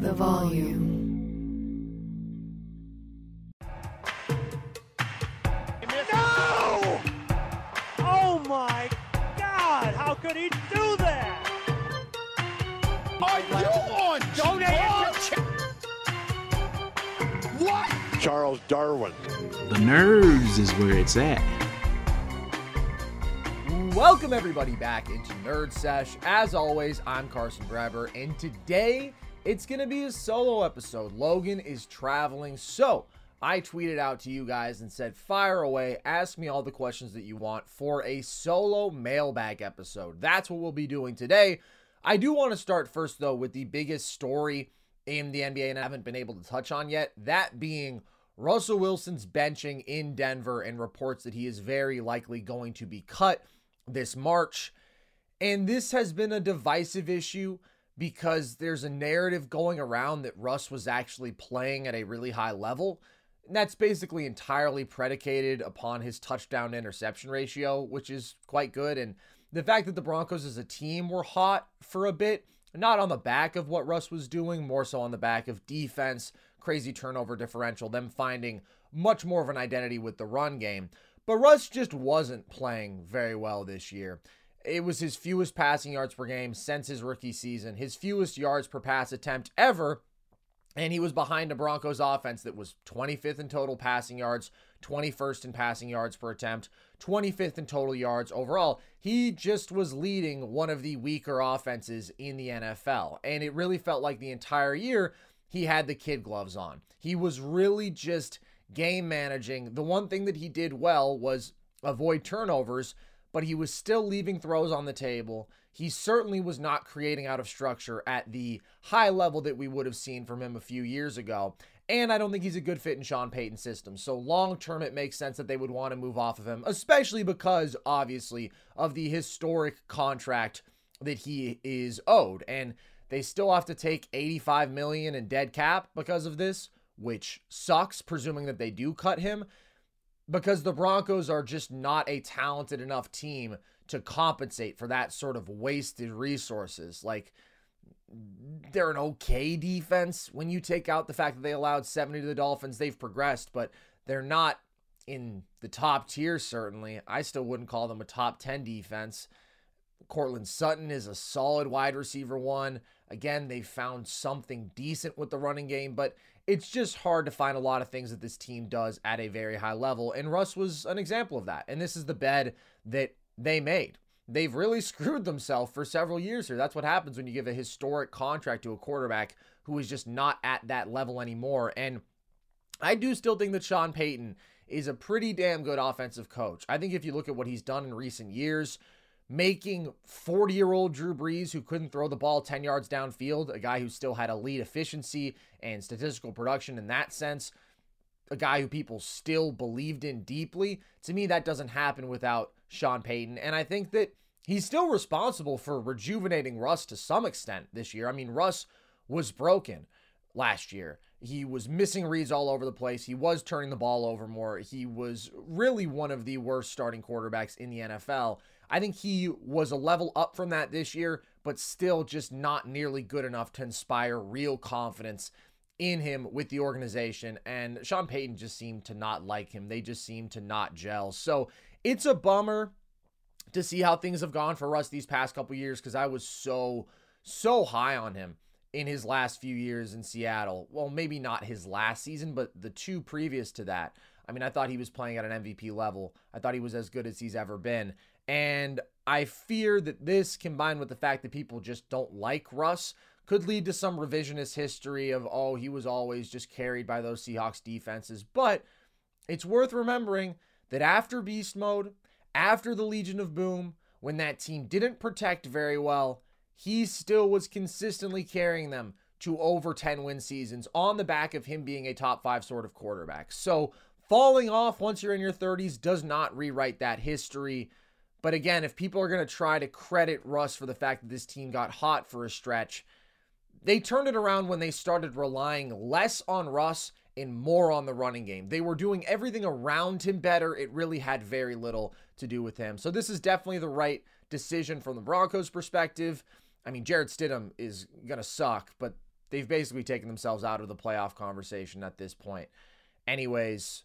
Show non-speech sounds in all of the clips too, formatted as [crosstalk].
The volume. No! Oh my God! How could he do that? Are you on Donate What? Charles Darwin. The nerves is where it's at. Welcome everybody back into Nerd Sesh. As always, I'm Carson Breber, and today it's gonna be a solo episode. Logan is traveling, so I tweeted out to you guys and said, fire away, ask me all the questions that you want for a solo mailbag episode. That's what we'll be doing today. I do want to start first, though, with the biggest story in the NBA and I haven't been able to touch on yet. That being Russell Wilson's benching in Denver and reports that he is very likely going to be cut this March. And this has been a divisive issue because there's a narrative going around that Russ was actually playing at a really high level. And that's basically entirely predicated upon his touchdown interception ratio, which is quite good. And the fact that the Broncos as a team were hot for a bit, not on the back of what Russ was doing, more so on the back of defense, crazy turnover differential, them finding much more of an identity with the run game. But Russ just wasn't playing very well this year. It was his fewest passing yards per game since his rookie season, his fewest yards per pass attempt ever. And he was behind a Broncos offense that was 25th in total passing yards, 21st in passing yards per attempt, 25th in total yards overall. He just was leading one of the weaker offenses in the NFL. And it really felt like the entire year he had the kid gloves on. He was really just game managing. The one thing that he did well was avoid turnovers, but he was still leaving throws on the table. He certainly was not creating out of structure at the high level that we would have seen from him a few years ago. And I don't think he's a good fit in Sean Payton's system. So long term, it makes sense that they would want to move off of him, especially because, obviously, of the historic contract that he is owed. And they still have to take 85 million in dead cap because of this, which sucks, presuming that they do cut him because the Broncos are just not a talented enough team to compensate for that sort of wasted resources. Like they're an okay defense when you take out the fact that they allowed 70 to the Dolphins. They've progressed, but they're not in the top tier certainly. I still wouldn't call them a top 10 defense. Courtland Sutton is a solid wide receiver one. Again, they found something decent with the running game, but it's just hard to find a lot of things that this team does at a very high level. And Russ was an example of that. And this is the bed that they made. They've really [laughs] screwed themselves for several years here. That's what happens when you give a historic contract to a quarterback who is just not at that level anymore. And I do still think that Sean Payton is a pretty damn good offensive coach. I think if you look at what he's done in recent years, making 40 year old Drew Brees, who couldn't throw the ball 10 yards downfield, a guy who still had elite efficiency and statistical production in that sense, a guy who people still believed in deeply, to me, that doesn't happen without Sean Payton. And I think that he's still responsible for rejuvenating Russ to some extent this year. I mean, Russ was broken last year. He was missing reads all over the place. He was turning the ball over more. He was really one of the worst starting quarterbacks in the NFL. I think he was a level up from that this year, but still just not nearly good enough to inspire real confidence in him with the organization. And Sean Payton just seemed to not like him. They just seemed to not gel. So it's a bummer to see how things have gone for Russ these past couple years because I was so, so high on him in his last few years in Seattle. Well, maybe not his last season, but the two previous to that. I mean, I thought he was playing at an MVP level. I thought he was as good as he's ever been. And I fear that this, combined with the fact that people just don't like Russ, could lead to some revisionist history of, oh, he was always just carried by those Seahawks defenses. But it's worth remembering that after Beast Mode, after the Legion of Boom, when that team didn't protect very well, he still was consistently carrying them to over 10 win seasons on the back of him being a top five sort of quarterback. So falling off once you're in your 30s does not rewrite that history. But again, if people are going to try to credit Russ for the fact that this team got hot for a stretch, they turned it around when they started relying less on Russ and more on the running game. They were doing everything around him better. It really had very little to do with him. So this is definitely the right decision from the Broncos' perspective. I mean, Jarrett Stidham is going to suck, but they've basically taken themselves out of the playoff conversation at this point. Anyways,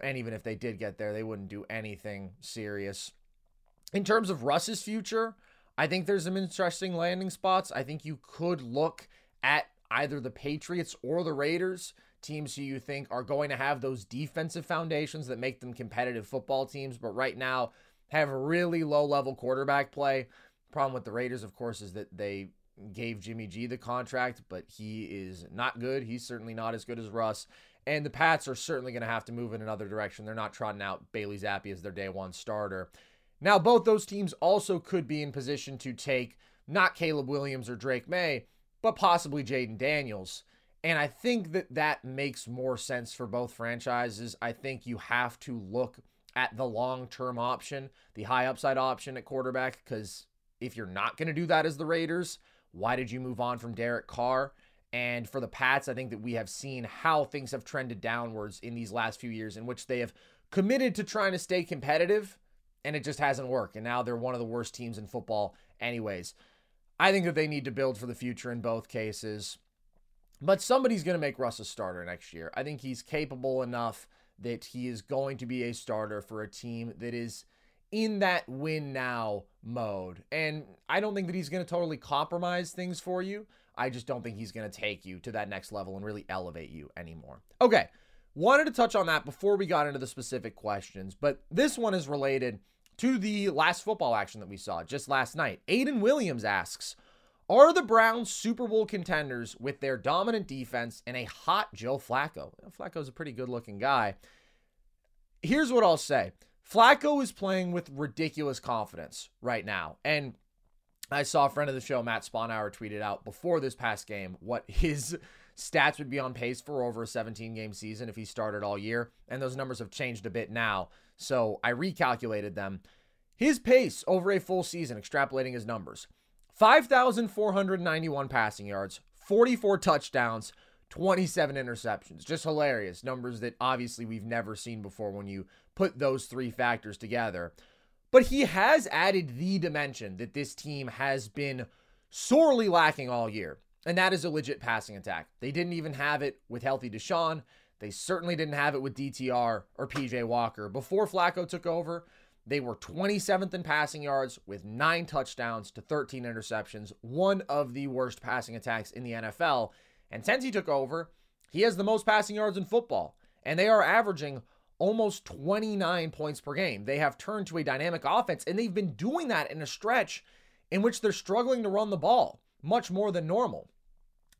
and even if they did get there, they wouldn't do anything serious. In terms of Russ's future, I think there's some interesting landing spots. I think you could look at either the Patriots or the Raiders, teams who you think are going to have those defensive foundations that make them competitive football teams, but right now have really low level quarterback play. Problem with the Raiders, of course, is that they gave Jimmy G the contract, but he is not good. He's certainly not as good as Russ. And the Pats are certainly going to have to move in another direction. They're not trotting out Bailey Zappe as their day one starter. Now, both those teams also could be in position to take not Caleb Williams or Drake Maye, but possibly Jayden Daniels. And I think that that makes more sense for both franchises. I think you have to look at the long term option, the high upside option at quarterback, because if you're not going to do that as the Raiders, why did you move on from Derek Carr? And for the Pats, I think that we have seen how things have trended downwards in these last few years, in which they have committed to trying to stay competitive, and it just hasn't worked. And now they're one of the worst teams in football, anyways. I think that they need to build for the future in both cases. But somebody's going to make Russ a starter next year. I think he's capable enough that he is going to be a starter for a team that is in that win now mode. And I don't think that he's going to totally compromise things for you. I just don't think he's going to take you to that next level and really elevate you anymore. Okay. Wanted to touch on that before we got into the specific questions, but this one is related to the last football action that we saw just last night. Aiden Williams asks, are the Browns Super Bowl contenders with their dominant defense and a hot Joe Flacco? Flacco's a pretty good looking guy. Here's what I'll say Flacco is playing with ridiculous confidence right now. And I saw a friend of the show, Matt Sponhour, tweeted out before this past game what his stats would be on pace for over a 17 game season if he started all year. And those numbers have changed a bit now. So I recalculated them. His pace over a full season, extrapolating his numbers 5,491 passing yards, 44 touchdowns, 27 interceptions. Just hilarious. Numbers that obviously we've never seen before when you put those three factors together. But he has added the dimension that this team has been sorely lacking all year, and that is a legit passing attack. They didn't even have it with healthy Deshaun. They certainly didn't have it with DTR or PJ Walker. Before Flacco took over, they were 27th in passing yards with nine touchdowns to 13 interceptions, one of the worst passing attacks in the NFL. And since he took over, he has the most passing yards in football, and they are averaging almost 29 points per game. They have turned to a dynamic offense, and they've been doing that in a stretch in which they're struggling to run the ball much more than normal,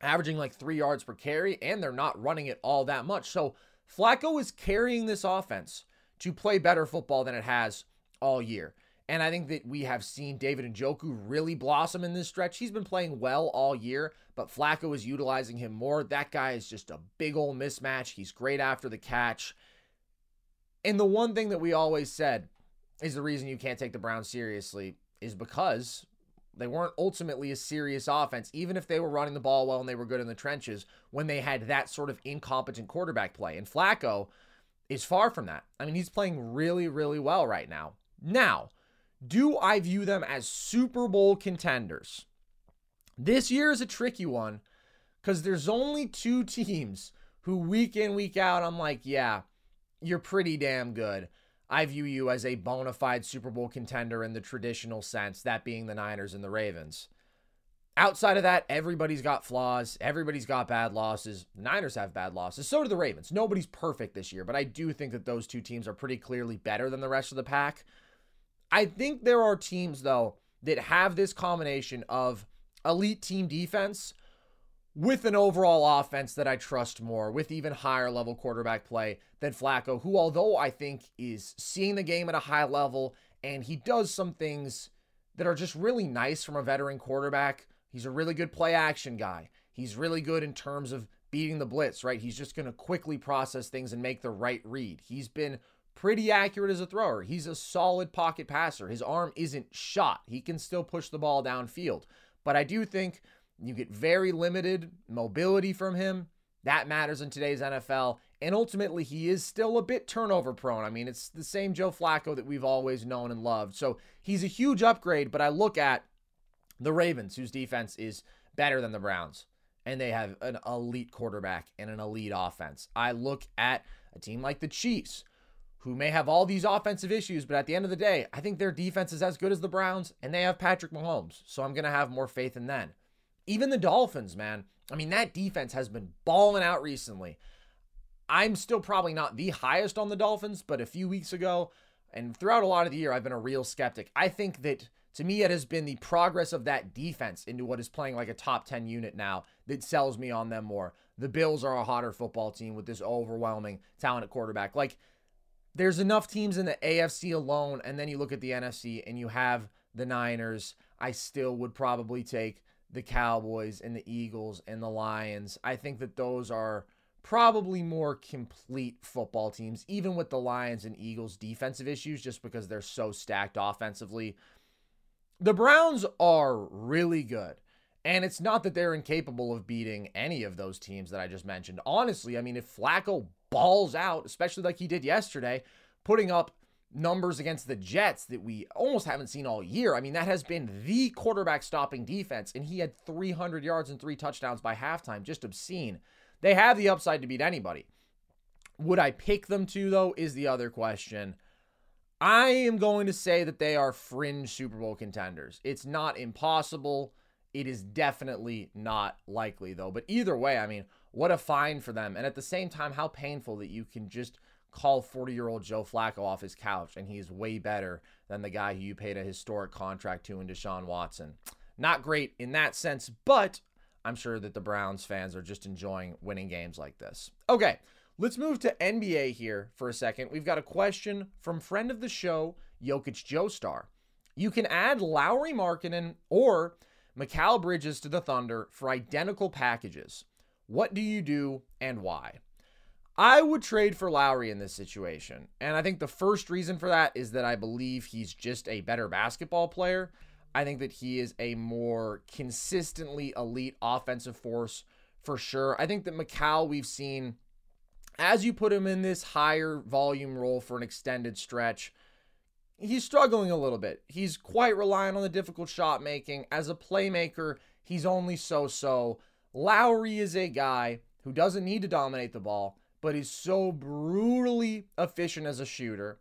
averaging like three yards per carry, and they're not running it all that much. So Flacco is carrying this offense to play better football than it has all year. And I think that we have seen David Njoku really blossom in this stretch. He's been playing well all year, but Flacco is utilizing him more. That guy is just a big old mismatch. He's great after the catch. And the one thing that we always said is the reason you can't take the Browns seriously is because They weren't ultimately a serious offense, even if they were running the ball well and they were good in the trenches when they had that sort of incompetent quarterback play. And Flacco is far from that. I mean, he's playing really, really well right now. Now, do I view them as Super Bowl contenders? This year is a tricky one because there's only two [laughs] teams who week in, week out, I'm like, yeah, you're pretty damn good. I view you as a bona fide Super Bowl contender in the traditional sense, that being the Niners and the Ravens. Outside of that, everybody's got flaws. Everybody's got bad losses. Niners have bad losses. So do the Ravens. Nobody's perfect this year, but I do think that those two teams are pretty clearly better than the rest of the pack. I think there are teams, though, that have this combination of elite team defense with an overall offense that I trust more, with even higher level quarterback play than Flacco, who, although I think is seeing the game at a high level and he does some things that are just really nice from a veteran quarterback He's a really good play action guy. He's really good in terms of beating the blitz, right? He's just going to quickly process things and make the right read. He's been pretty accurate as a thrower. He's a solid pocket passer. His arm isn't shot. He can still push the ball downfield. But I do think you get very limited mobility from him. That matters in today's NFL. And ultimately, he is still a bit turnover prone. I mean, it's the same Joe Flacco that we've always known and loved. So he's a huge upgrade, but I look at the Ravens, whose defense is better than the Browns, and they have an elite quarterback and an elite offense. I look at a team like the Chiefs, who may have all these offensive issues, but at the end of the day, I think their defense is as good as the Browns, and they have Patrick Mahomes. So I'm going to have more faith in them. Even the Dolphins, man. I mean, that defense has been balling out recently. I'm still probably not the highest on the Dolphins, but a few weeks ago, and throughout a lot of the year, I've been a real skeptic. I think that to me, it has been the progress of that defense into what is playing like a top 10 unit now that sells me on them more. The Bills are a hotter football team with this overwhelming talented quarterback. Like, there's enough teams in the AFC alone, and then you look at the NFC and you have the Niners. I still would probably take the Cowboys and the Eagles and the Lions. I think that those are probably more complete football teams, even with the Lions and Eagles defensive issues, just because they're so stacked offensively. The Browns are really good. And it's not that they're incapable of beating any of those teams that I just mentioned. Honestly, I mean, if Flacco balls out, especially like he did yesterday, putting up numbers against the Jets that we almost haven't seen all year. I mean, that has been the quarterback stopping defense, and he had 300 yards and three touchdowns by halftime. Just obscene. They have the upside to beat anybody. Would I pick them to, though, is the other question. I am going to say that they are fringe Super Bowl contenders. It's not impossible. It is definitely not likely, though. But either way, I mean, what a find for them. And at the same time, how painful that you can just call 40 year old Joe Flacco off his couch and he's way better than the guy who you paid a historic contract to in Deshaun Watson. Not great in that sense, but I'm sure that the Browns fans are just enjoying winning games like this. Okay, Let's move to NBA here for a second. We've got a question from friend of the show, Jokic Joestar. You can add Lauri Markkanen or Mikal Bridges to the Thunder for identical packages. What do you do and why? I would trade for Lauri in this situation. And I think the first reason for that is that I believe he's just a better basketball player. I think that he is a more consistently elite offensive force for sure. I think that Mikal, we've seen as you put him in this higher volume role for an extended stretch, he's struggling a little bit. He's quite reliant on the difficult shot making. As a playmaker, he's only so so. Lauri is a guy who doesn't need to dominate the ball, but is so brutally efficient as a shooter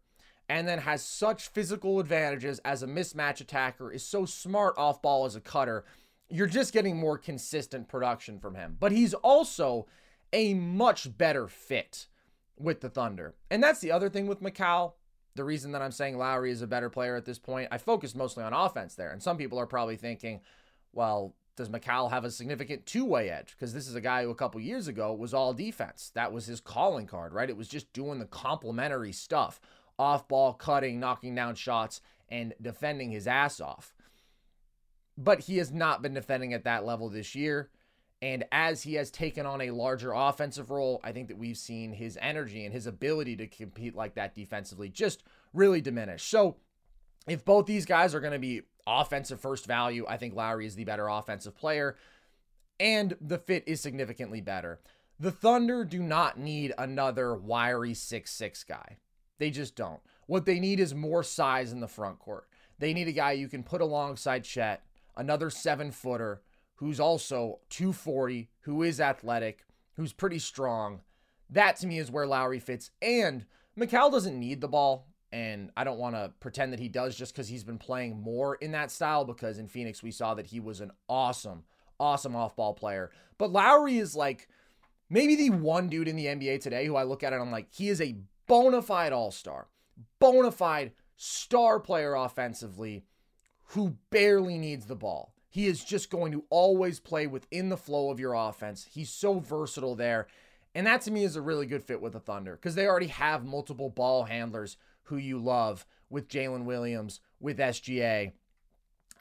and then has such physical advantages as a mismatch attacker, is so smart off ball as a cutter. You're just getting more consistent production from him. But he's also a much better fit with the Thunder. And that's the other thing with Mikal. The reason that I'm saying Lauri is a better player at this point, I focus mostly on offense there. And some people are probably thinking, well, does Mikal have a significant two way edge? Because this is a guy who a couple years ago was all defense. That was his calling card, right? It was just doing the complementary stuff off ball, cutting, knocking down shots, and defending his ass off. But he has not been defending at that level this year. And as he has taken on a larger offensive role, I think that we've seen his energy and his ability to compete like that defensively just really diminish. So, if both these guys are going to be offensive first value, I think Lauri is the better offensive player, and the fit is significantly better. The Thunder do not need another wiry six-six guy. They just don't. What they need is more size in the front court. They need a guy you can put alongside Chet, another seven footer who's also 240, who is athletic, who's pretty strong. That to me is where Lauri fits. And Mikal doesn't need the ball. And I don't want to pretend that he does just because he's been playing more in that style because in Phoenix we saw that he was an awesome, awesome off ball player. But Lauri is like maybe the one dude in the NBA today who I look at and I'm like, he is a bona fide all star, bona fide star player offensively who barely needs the ball. He is just going to always play within the flow of your offense. He's so versatile there. And that to me is a really good fit with the Thunder because they already have multiple ball handlers who you love with Jalen Williams, with SGA.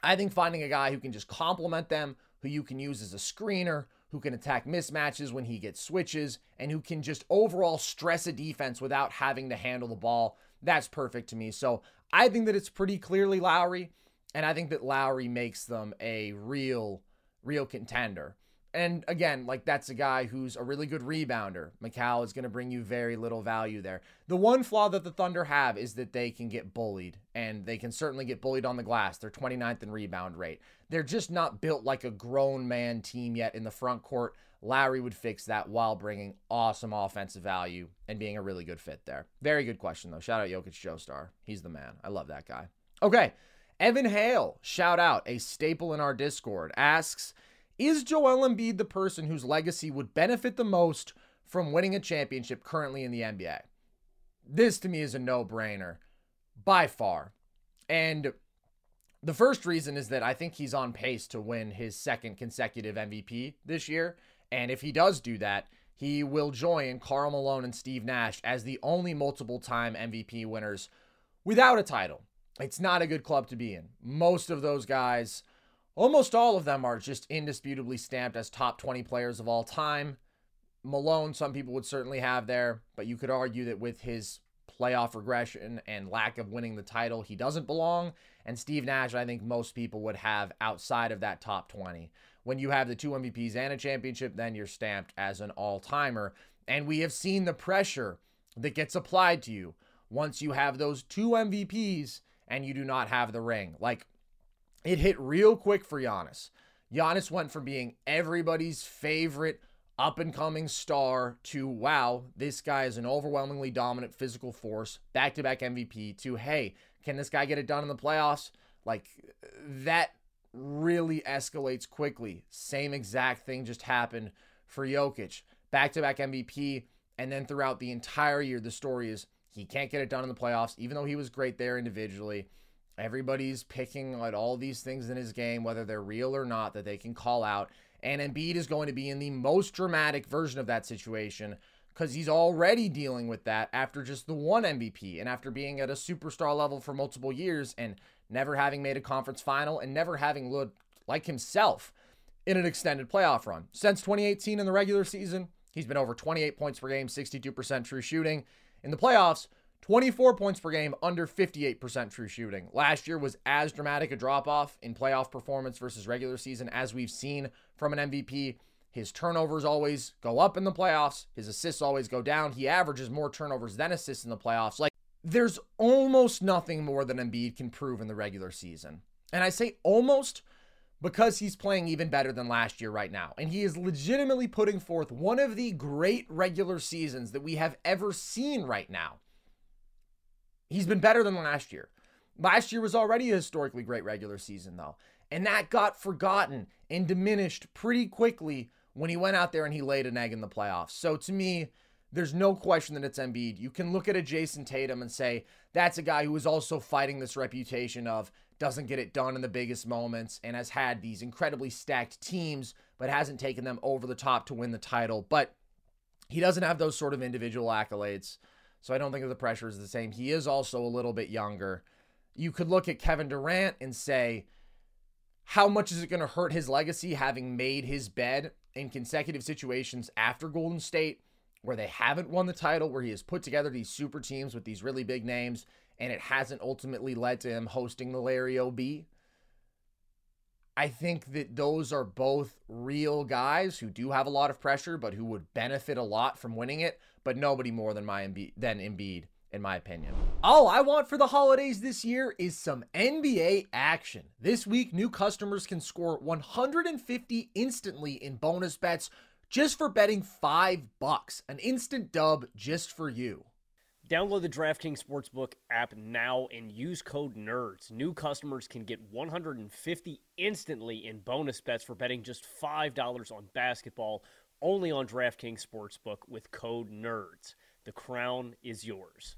I think finding a guy who can just complement them, who you can use as a screener, who can attack mismatches when he gets switches, and who can just overall stress a defense without having to handle the ball, that's perfect to me. So I think that it's pretty clearly Lauri. And I think that Lauri makes them a real, real contender. And again, like that's a guy who's a really good rebounder. Mikal is going to bring you very little value there. The one flaw that the Thunder have is that they can get bullied, and they can certainly get bullied on the glass. They're 29th in rebound rate. They're just not built like a grown man team yet in the front court. Lauri would fix that while bringing awesome offensive value and being a really good fit there. Very good question, though. Shout out Jokic Joestar. He's the man. I love that guy. Okay. Evan Hale, shout out, a staple in our Discord, asks Is Joel Embiid the person whose legacy would benefit the most from winning a championship currently in the NBA? This to me is a no brainer by far. And the first reason is that I think he's on pace to win his second consecutive MVP this year. And if he does do that, he will join Karl Malone and Steve Nash as the only multiple time MVP winners without a title it's not a good club to be in. Most of those guys, almost all of them, are just indisputably stamped as top 20 players of all time. Malone, some people would certainly have there, but you could argue that with his playoff regression and lack of winning the title, he doesn't belong. And Steve Nash, I think most people would have outside of that top 20. When you have the two MVPs and a championship, then you're stamped as an all timer. And we have seen the pressure that gets applied to you once you have those two MVPs and you do not have the ring. Like it hit real quick for Giannis. Giannis went from being everybody's favorite up and coming star to wow, this guy is an overwhelmingly dominant physical force, back to back MVP, to hey, can this guy get it done in the playoffs? Like that really escalates quickly. Same exact thing just happened for Jokic. Back to back MVP. And then throughout the entire year, the story is he can't get it done in the playoffs, even though he was great there individually. Everybody's picking at all these things in his game, whether they're real or not, that they can call out. And Embiid is going to be in the most dramatic version of that situation because he's already dealing with that after just the one MVP and after being at a superstar level for multiple years and never having made a conference final and never having looked like himself in an extended playoff run. Since 2018 in the regular season, he's been over 28 points per game, 62% true shooting. In the playoffs, 24 points per game, under 58% true shooting. Last year was as dramatic a drop off in playoff performance versus regular season as we've seen from an MVP. His turnovers always go up in the playoffs, his assists always go down. He averages more turnovers than assists in the playoffs. Like, there's almost nothing more than Embiid can prove in the regular season. And I say almost because he's playing even better than last year right now. And he is legitimately putting forth one of the great regular seasons that we have ever seen right now. He's been better than last year. Last year was already a historically great regular season, though. And that got forgotten and diminished pretty quickly when he went out there and he laid an egg in the playoffs. So to me, there's no question that it's Embiid. You can look at a Jayson Tatum and say that's a guy who is also fighting this reputation of doesn't get it done in the biggest moments and has had these incredibly stacked teams, but hasn't taken them over the top to win the title. But he doesn't have those sort of individual accolades. So I don't think the pressure is the same. He is also a little bit younger. You could look at Kevin Durant and say, how much is it going to hurt his legacy having made his bed in consecutive situations after Golden State where they haven't won the title, where he has put together these super teams with these really big names and it hasn't ultimately led to him hosting the Larry OB. I think that those are both real guys who do have a lot of pressure, but who would benefit a lot from winning it, but nobody more than my Embiid, than Embiid, in my opinion. All I want for the holidays this year is some NBA action. This week, new customers can score 150 instantly in bonus bets just for betting five bucks. An instant dub just for you. Download the DraftKings Sportsbook app now and use code NERDS. New customers can get 150 instantly in bonus bets for betting just $5 on basketball only on DraftKings Sportsbook with code NERDS. The crown is yours.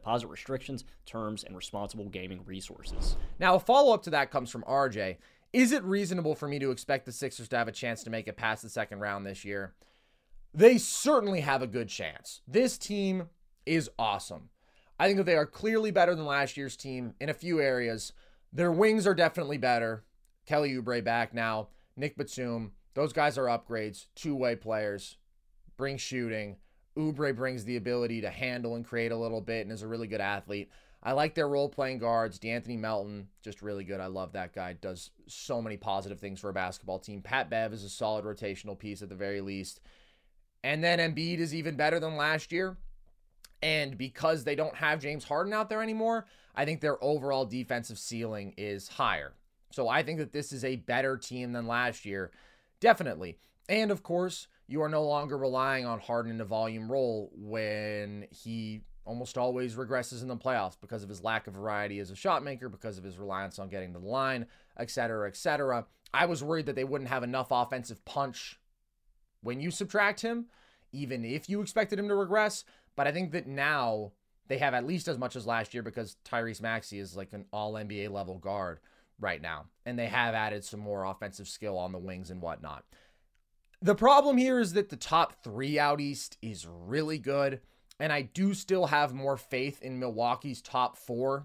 deposit restrictions, terms, and responsible gaming resources. Now, a follow up to that comes from RJ. Is it reasonable for me to expect the Sixers to have a chance to make it past the second round this year? They certainly have a good chance. This team is awesome. I think that they are clearly better than last year's team in a few areas. Their wings are definitely better. Kelly Oubre back now. Nick Batum. Those guys are upgrades, two way players, bring shooting. Oubre brings the ability to handle and create a little bit and is a really good athlete. I like their role playing guards. De'Anthony Melton, just really good. I love that guy. Does so many positive things for a basketball team. Pat Bev is a solid rotational piece at the very least. And then Embiid is even better than last year. And because they don't have James Harden out there anymore, I think their overall defensive ceiling is higher. So I think that this is a better team than last year. Definitely. And of course, you are no longer relying on Harden in a volume role when he almost always regresses in the playoffs because of his lack of variety as a shot maker, because of his reliance on getting to the line, etc., etc. I was worried that they wouldn't have enough offensive punch when you subtract him, even if you expected him to regress. But I think that now they have at least as much as last year because Tyrese Maxey is like an all NBA level guard right now. And they have added some more offensive skill on the wings and whatnot. The problem here is that the top three out east is really good. And I do still have more faith in Milwaukee's top four.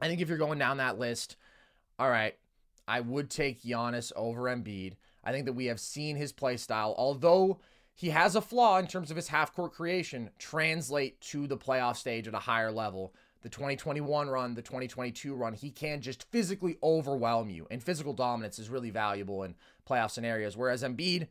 I think if you're going down that list, all right, I would take Giannis over Embiid. I think that we have seen his play style, although he has a flaw in terms of his half court creation, translate to the playoff stage at a higher level. The 2021 run, the 2022 run, he can just physically overwhelm you. And physical dominance is really valuable in playoff scenarios. Whereas Embiid,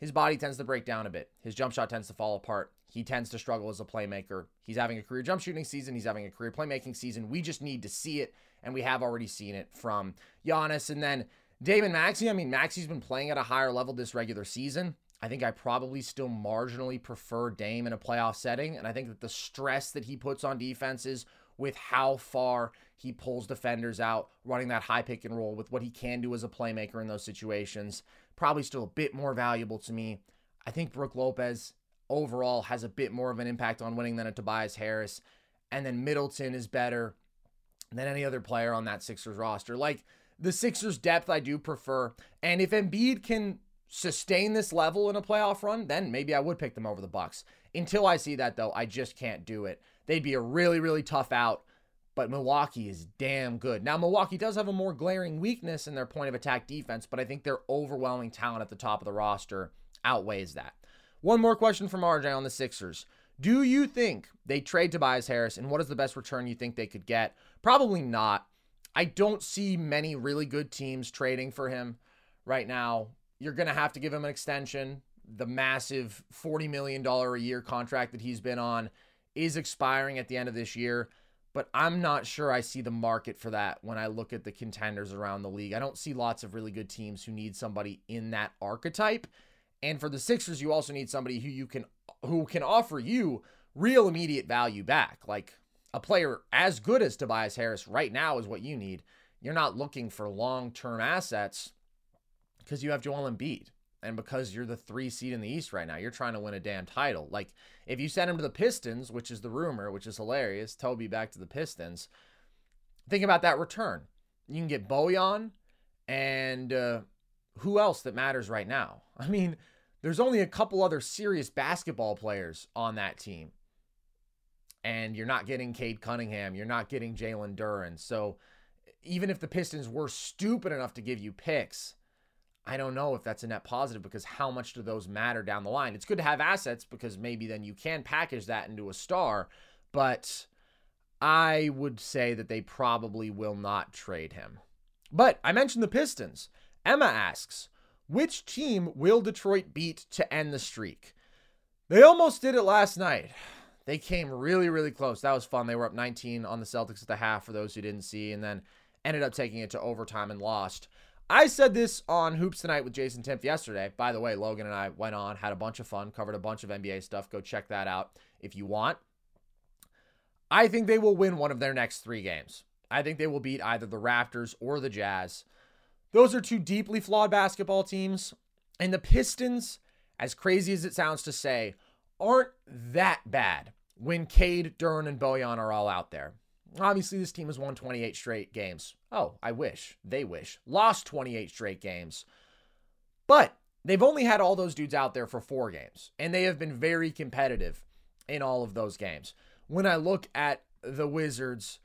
his body tends to break down a bit. His jump shot tends to fall apart. He tends to struggle as a playmaker. He's having a career jump shooting season. He's having a career playmaking season. We just need to see it, and we have already seen it from Giannis. And then Damon Maxey. I mean, Maxey's been playing at a higher level this regular season. I think I probably still marginally prefer Dame in a playoff setting. And I think that the stress that he puts on defenses with how far he pulls defenders out, running that high pick and roll with what he can do as a playmaker in those situations, probably still a bit more valuable to me. I think Brook Lopez overall has a bit more of an impact on winning than a Tobias Harris. And then Middleton is better than any other player on that Sixers roster. Like the Sixers depth, I do prefer. And if Embiid can sustain this level in a playoff run, then maybe I would pick them over the Bucks. Until I see that though, I just can't do it. They'd be a really, really tough out but Milwaukee is damn good. Now, Milwaukee does have a more glaring weakness in their point of attack defense, but I think their overwhelming talent at the top of the roster outweighs that. One more question from RJ on the Sixers. Do you think they trade Tobias Harris, and what is the best return you think they could get? Probably not. I don't see many really good teams trading for him right now. You're going to have to give him an extension. The massive $40 million a year contract that he's been on is expiring at the end of this year but I'm not sure I see the market for that when I look at the contenders around the league. I don't see lots of really good teams who need somebody in that archetype. And for the Sixers, you also need somebody who you can who can offer you real immediate value back. Like a player as good as Tobias Harris right now is what you need. You're not looking for long-term assets because you have Joel Embiid and because you're the three seed in the East right now, you're trying to win a damn title. Like if you send him to the Pistons, which is the rumor, which is hilarious, Toby back to the Pistons. Think about that return. You can get Bojan And uh, who else that matters right now? [laughs] I mean, there's only a couple other serious basketball players on that team. And you're not getting Cade Cunningham. You're not getting Jalen Duren. So even if the Pistons were stupid enough to give you picks, I don't know if that's a net positive because how much do those matter down the line? It's good to have assets because maybe then you can package that into a star, but I would say that they probably will not trade him. But I mentioned the Pistons. Emma asks, which team will Detroit beat to end the streak? They almost did it last night. They came really, really close. That was fun. They were up 19 on the Celtics at the half for those who didn't see, and then ended up taking it to overtime and lost. I said this on Hoops Tonight with Jason Timpf yesterday. By the way, Logan and I went on, had a bunch of fun, covered a bunch of NBA stuff. Go check that out if you want. I think they will win one of their next three games. I think they will beat either the Raptors or the Jazz. Those are two deeply flawed basketball teams. And the Pistons, as crazy as it sounds to say, aren't that bad when Cade, Duren, and Bojan are all out there. Obviously, this team has won 28 straight games. Oh, I wish. They wish. Lost 28 straight games. But they've only had all those dudes out there for four games, and they have been very competitive in all of those games. When I look at the Wizards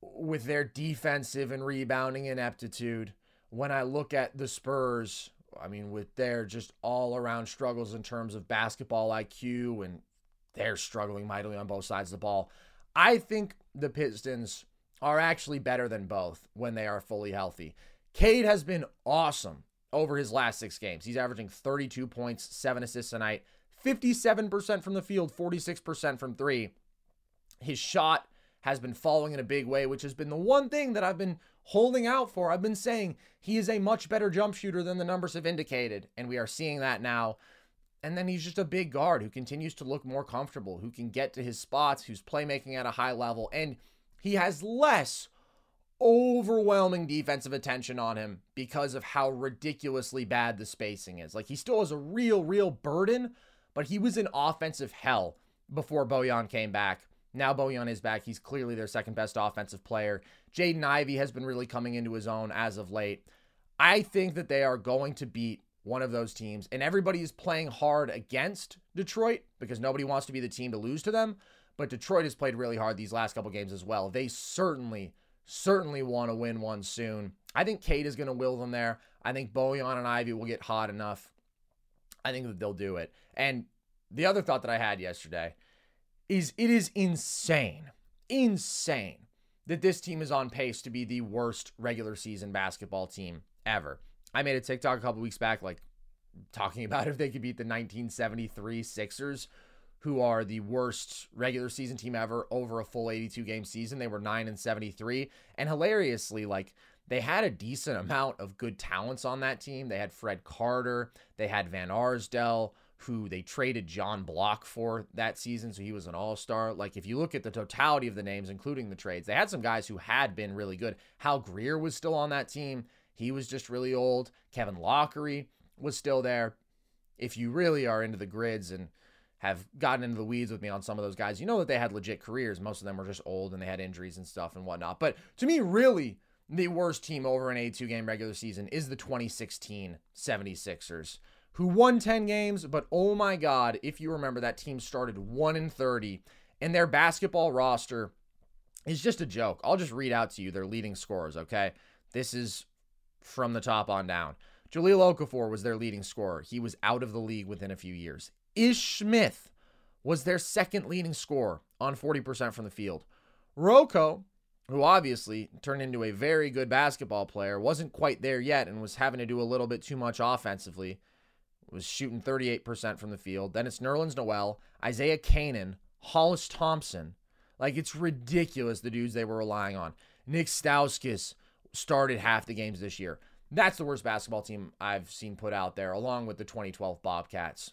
with their defensive and rebounding ineptitude, when I look at the Spurs, I mean, with their just all around struggles in terms of basketball IQ, and they're struggling mightily on both sides of the ball. I think the Pistons are actually better than both when they are fully healthy. Cade has been awesome over his last six games. He's averaging 32 points, seven assists a night, 57% from the field, 46% from three. His shot has been falling in a big way, which has been the one thing that I've been holding out for. I've been saying he is a much better jump shooter than the numbers have indicated, and we are seeing that now. And then he's just a big guard who continues to look more comfortable, who can get to his spots, who's playmaking at a high level, and he has less overwhelming defensive attention on him because of how ridiculously bad the spacing is. Like he still has a real, real burden, but he was in offensive hell before Bojan came back. Now Bojan is back. He's clearly their second best offensive player. Jaden Ivey has been really coming into his own as of late. I think that they are going to beat one of those teams, and everybody is playing hard against Detroit because nobody wants to be the team to lose to them. But Detroit has played really hard these last couple games as well. They certainly, certainly want to win one soon. I think Cade is going to will them there. I think Bojan and Ivey will get hot enough. I think that they'll do it. And the other thought that I had yesterday is it is insane, insane that this team is on pace to be the worst regular season basketball team ever. I made a TikTok a couple weeks back, like talking about if they could beat the 1973 Sixers, who are the worst regular season team ever over a full 82 game season. They were 9 and 73. And hilariously, like they had a decent amount of good talents on that team. They had Fred Carter, they had Van Arsdale, who they traded John Block for that season. So he was an all star. Like, if you look at the totality of the names, including the trades, they had some guys who had been really good. Hal Greer was still on that team. He was just really old. Kevin Loughery was still there. If you really are into the grids and have gotten into the weeds with me on some of those guys, you know that they had legit careers. Most of them were just old and they had injuries and stuff and whatnot. But to me, really, the worst team over an 82 game regular season is the 2016 76ers who won 10 games, but oh my God, if you remember, that team started 1 in 30, and their basketball roster is just a joke. I'll just read out to you their leading scorers, okay? This is from the top on down. Jahlil Okafor was their leading scorer. He was out of the league within a few years. Ish Smith was their second leading scorer on 40% from the field. Rocco, who obviously turned into a very good basketball player, wasn't quite there yet and was having to do a little bit too much offensively was shooting 38% from the field. Then it's Nerlens Noel, Isaiah Canaan, Hollis Thompson. Like it's ridiculous the dudes they were relying on. Nick Stauskas started half the games this year. That's the worst basketball team I've seen put out there, along with the 2012 Bobcats.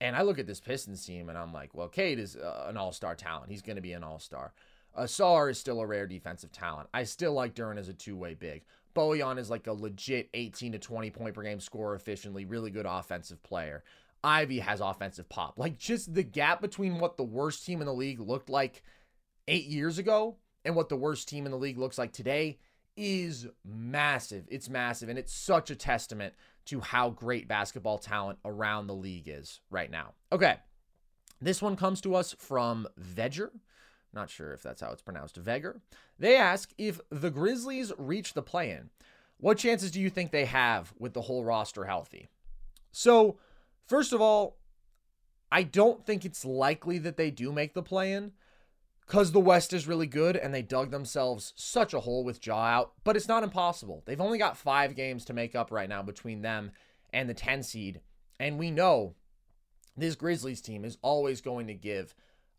And I look at this Pistons team and I'm like, well, Cade is uh, an all star talent. He's going to be an all star. Ausar is still a rare defensive talent. I still like Duren as a two way big. Bojan is like a legit 18 to 20 point per game scorer efficiently, really good offensive player. Ivey has offensive pop. Like just the gap between what the worst team in the league looked like eight years ago and what the worst team in the league looks like today is massive. It's massive, and it's such a testament to how great basketball talent around the league is right now. Okay, this one comes to us from Vegger. Not sure if that's how it's pronounced. Vegger. They ask if the Grizzlies reach the play in, what chances do you think they have with the whole roster healthy? So, first of all, I don't think it's likely that they do make the play in because the West is really good and they dug themselves such a hole with Ja out, but it's not impossible. They've only got five games to make up right now between them and the 10 seed. And we know this Grizzlies team is always going to give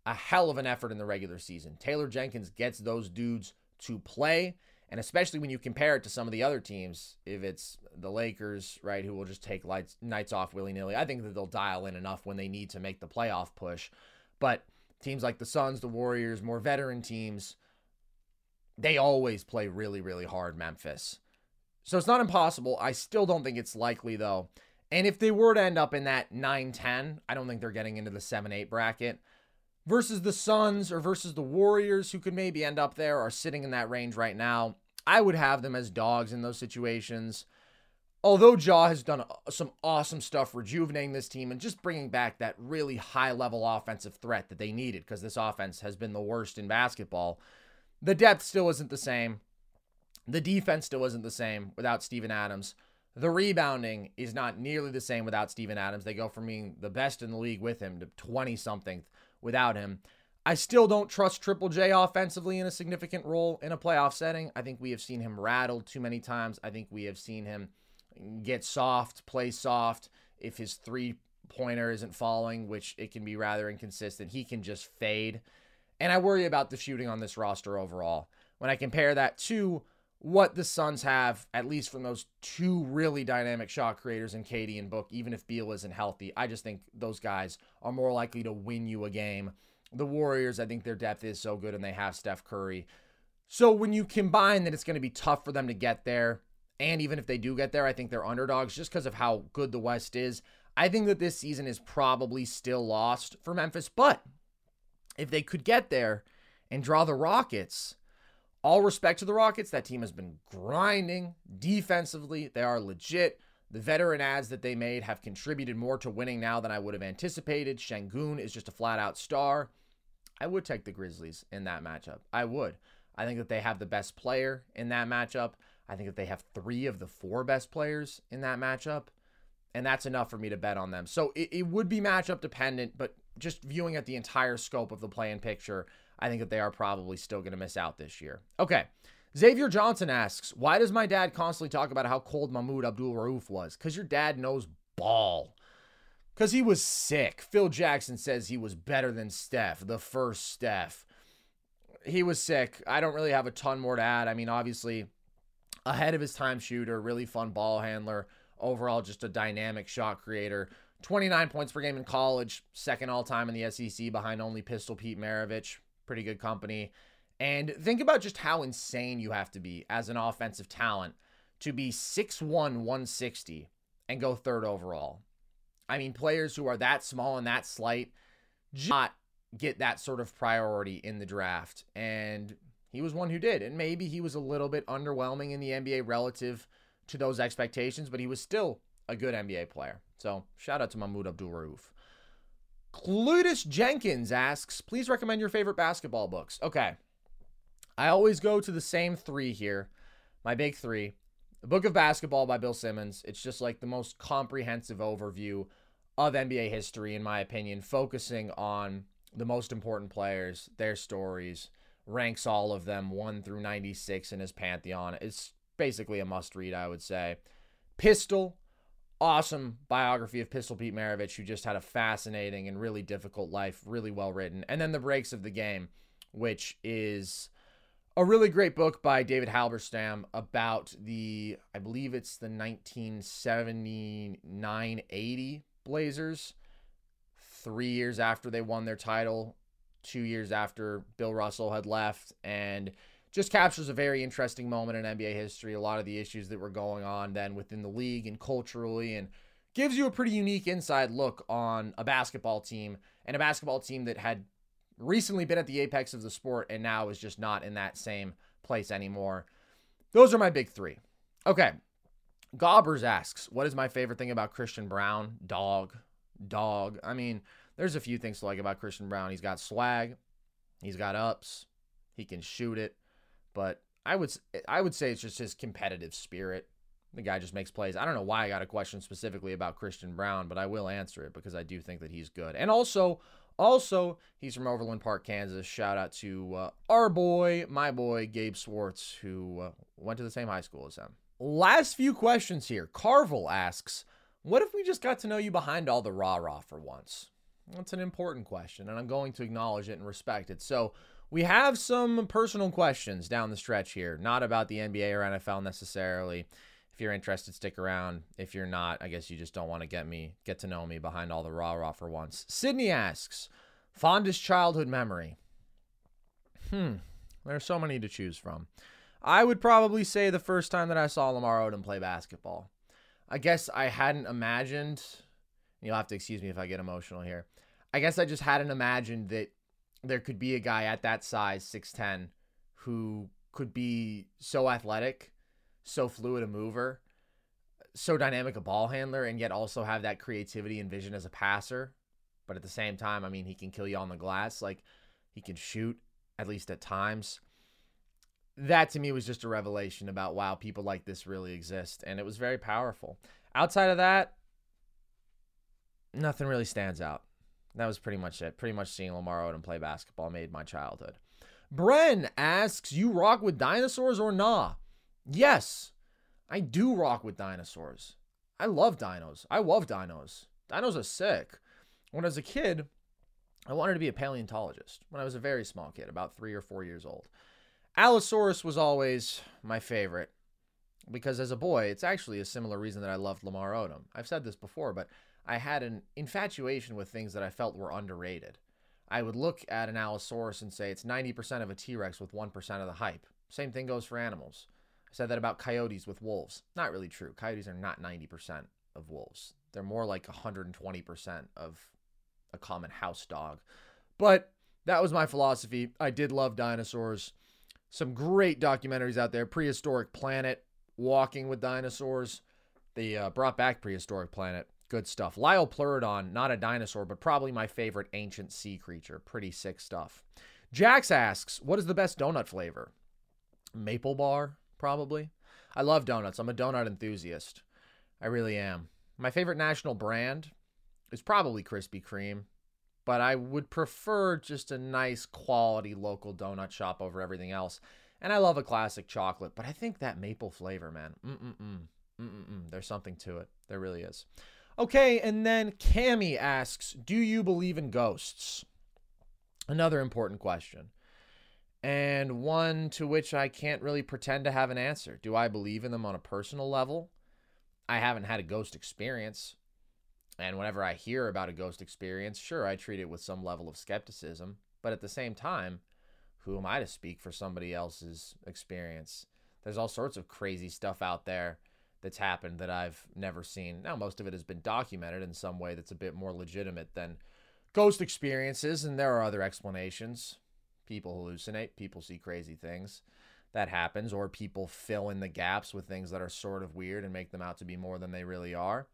a hell of an effort in the regular season. Taylor Jenkins gets those dudes to play. And especially when you compare it to some of the other teams, if it's the Lakers, right, who will just take lights, nights off willy nilly, I think that they'll dial in enough when they need to make the playoff push. But teams like the Suns, the Warriors, more veteran teams, they always play really, really hard, Memphis. So it's not impossible. I still don't think it's likely, though. And if they were to end up in that 9 10, I don't think they're getting into the 7 8 bracket versus the Suns or versus the Warriors, who could maybe end up there, are sitting in that range right now. I would have them as dogs in those situations. Although Ja has done uh, some awesome stuff rejuvenating this team and just bringing back that really high level offensive threat that they needed because this offense has been the worst in basketball, the depth still isn't the same. The defense still isn't the same without Steven Adams. The rebounding is not nearly the same without Steven Adams. They go from being the best in the league with him to 20 something without him. I still don't trust Triple J offensively in a significant role in a playoff setting. I think we have seen him rattled too many times. I think we have seen him get soft, play soft. If his three pointer isn't falling, which it can be rather inconsistent, he can just fade. And I worry about the shooting on this roster overall. When I compare that to what the Suns have, at least from those two really dynamic shot creators in KD and Book, even if Beal isn't healthy. I just think those guys are more likely to win you a game. The Warriors, I think their depth is so good and they have Steph Curry. So when you combine that it's going to be tough for them to get there, and even if they do get there, I think they're underdogs just because of how good the West is. I think that this season is probably still lost for Memphis, but if they could get there and draw the Rockets, all respect to the Rockets, that team has been grinding defensively. They are legit. The veteran ads that they made have contributed more to winning now than I would have anticipated. Sengun is just a flat out star. I would take the Grizzlies in that matchup. I would. I think that they have the best player in that matchup. I think that they have three of the four best players in that matchup. And that's enough for me to bet on them. So it, it would be matchup dependent, but just viewing at the entire scope of the playing picture, I think that they are probably still going to miss out this year. Okay. Xavier Johnson asks, Why does my dad constantly talk about how cold Mahmoud Abdul Rauf was? Because your dad knows ball. Because he was sick. Phil Jackson says he was better than Steph, the first Steph. He was sick. I don't really have a ton more to add. I mean, obviously, ahead of his time shooter, really fun ball handler, overall, just a dynamic shot creator. 29 points per game in college, second all time in the SEC behind only Pistol Pete Maravich pretty good company. And think about just how insane you have to be as an offensive talent to be 6'1, 160 and go third overall. I mean, players who are that small and that slight not get that sort of priority in the draft. And he was one who did. And maybe he was a little bit underwhelming in the NBA relative to those expectations, but he was still a good NBA player. So shout out to Mahmoud Abdul Rauf. Clutus Jenkins asks, please recommend your favorite basketball books. Okay. I always go to the same three here. My big three. The Book of Basketball by Bill Simmons. It's just like the most comprehensive overview of NBA history, in my opinion, focusing on the most important players, their stories, ranks all of them 1 through 96 in his pantheon. It's basically a must read, I would say. Pistol awesome biography of Pistol Pete Maravich, who just had a fascinating and really difficult life, really well written. And then The Breaks of the Game, which is a really great book by David Halberstam about the, I believe it's the 1979 80 Blazers, three years after they won their title, two years after Bill Russell had left. And just captures a very interesting moment in NBA history, a lot of the issues that were going on then within the league and culturally, and gives you a pretty unique inside look on a basketball team and a basketball team that had recently been at the apex of the sport and now is just not in that same place anymore. those are my big three. Okay. Gobbers asks, What is my favorite thing about Christian Braun? Dog. Dog. I mean, there's a few things to like about Christian Braun. He's got swag, he's got ups, he can shoot it, but I would I would say it's just his competitive spirit. The guy just makes plays. I don't know why I got a question specifically about Christian Braun, but I will answer it because I do think that he's good. And also, also he's from Overland Park, Kansas. Shout out to uh, our boy, my boy, Gabe Swartz, who uh, went to the same high school as him. Last few questions here. Carvel asks, "What if we just got to know you behind all the rah rah for once?" That's an important question, and I'm going to acknowledge it and respect it. So. We have some personal questions down the stretch here, not about the NBA or NFL necessarily. If you're interested, stick around. If you're not, I guess you just don't want to get me get to know me behind all the rah rah for once. Sydney asks, fondest childhood memory. Hmm, there's so many to choose from. I would probably say the first time that I saw Lamar Odom play basketball. I guess I hadn't imagined. You'll have to excuse me if I get emotional here. I guess I just hadn't imagined that there could be a guy at that size, 6'10, who could be so athletic, so fluid a mover, so dynamic a ball handler, and yet also have that creativity and vision as a passer. But at the same time, I mean, he can kill you on the glass. Like, he can shoot, at least at times. That to me was just a revelation about wow, people like this really exist. And it was very powerful. Outside of that, nothing really stands out. That was pretty much it. Pretty much seeing Lamar Odom play basketball made my childhood. Bren asks, You rock with dinosaurs or nah? Yes, I do rock with dinosaurs. I love dinos. I love dinos. Dinos are sick. When I was a kid, I wanted to be a paleontologist when I was a very small kid, about three or four years old. Allosaurus was always my favorite because as a boy, it's actually a similar reason that I loved Lamar Odom. I've said this before, but I had an infatuation with things that I felt were underrated. I would look at an Allosaurus and say it's 90% of a T Rex with 1% of the hype. Same thing goes for animals. I said that about coyotes with wolves. Not really true. Coyotes are not 90% of wolves, they're more like 120% of a common house dog. But that was my philosophy. I did love dinosaurs. Some great documentaries out there Prehistoric Planet, Walking with Dinosaurs. They uh, brought back Prehistoric Planet. Good stuff. Liopleurodon, not a dinosaur, but probably my favorite ancient sea creature. Pretty sick stuff. Jax asks, what is the best donut flavor? Maple bar, probably. I love donuts. I'm a donut enthusiast. I really am. My favorite national brand is probably Krispy Kreme, but I would prefer just a nice quality local donut shop over everything else. And I love a classic chocolate, but I think that maple flavor, man. Mm-mm-mm. Mm-mm-mm. There's something to it. There really is. Okay, and then Cami asks, "Do you believe in ghosts?" Another important question. And one to which I can't really pretend to have an answer. Do I believe in them on a personal level? I haven't had a ghost experience. And whenever I hear about a ghost experience, sure, I treat it with some level of skepticism. But at the same time, who am I to speak for somebody else's experience? There's all sorts of crazy stuff out there that's happened that I've never seen. Now, most of it has been documented in some way that's a bit more legitimate than ghost experiences, and there are other explanations. People hallucinate, people see crazy things. That happens, or people fill in the gaps with things that are sort of weird and make them out to be more than they really are.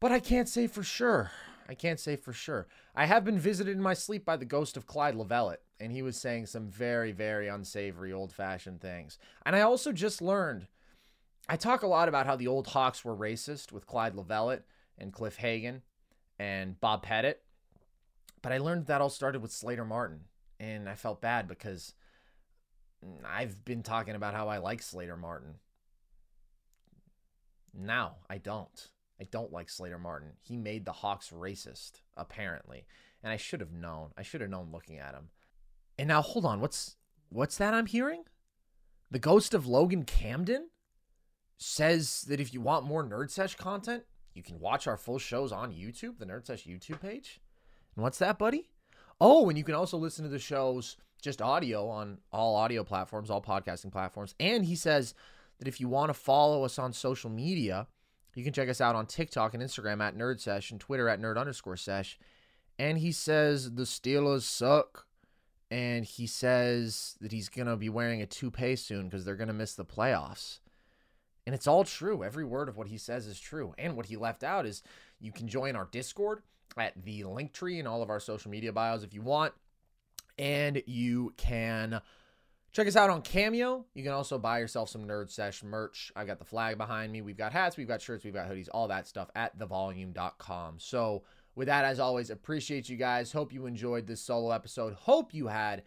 But I can't say for sure. I can't say for sure. I have been visited in my sleep by the ghost of Clyde Lovellette, and he was saying some very, very unsavory, old fashioned things. And I also just learned I talk a lot about how the old Hawks were racist with Clyde Lovellette and Cliff Hagan and Bob Pettit. But I learned that all started with Slater Martin. And I felt bad because I've been talking about how I like Slater Martin. Now I don't. I don't like Slater Martin. He made the Hawks racist, apparently. And I should have known. I should have known looking at him. And now hold on, what's what's that I'm hearing? The ghost of Logan Camden? Says that if you want more Nerd Sesh content, you can watch our full shows on YouTube, the Nerd Sesh YouTube page. And what's that, buddy? Oh, and you can also listen to the shows just audio on all audio platforms, all podcasting platforms. And he says that if you want to follow us on social media, you can check us out on TikTok and Instagram at Nerd Sesh and Twitter at Nerd underscore Sesh. And he says the Steelers suck and he says that he's going to be wearing a toupee soon because they're going to miss the playoffs. And it's all true. Every word of what he says is true. And what he left out is you can join our Discord at the link tree in all of our social media bios if you want. And you can check us out on Cameo. You can also buy yourself some Nerd Sesh merch. I've got the flag behind me. We've got hats, we've got shirts, we've got hoodies, all that stuff at thevolume.com. So, with that, as always, appreciate you guys. Hope you enjoyed this solo episode. Hope you had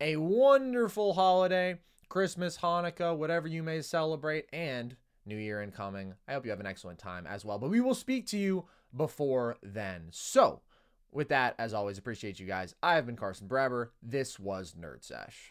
a wonderful holiday, Christmas, Hanukkah, whatever you may celebrate, and New Year incoming. I hope you have an excellent time as well. But we will speak to you before then. So, with that, as always, appreciate you guys. I have been Carson Brabber. This was Nerd Sesh.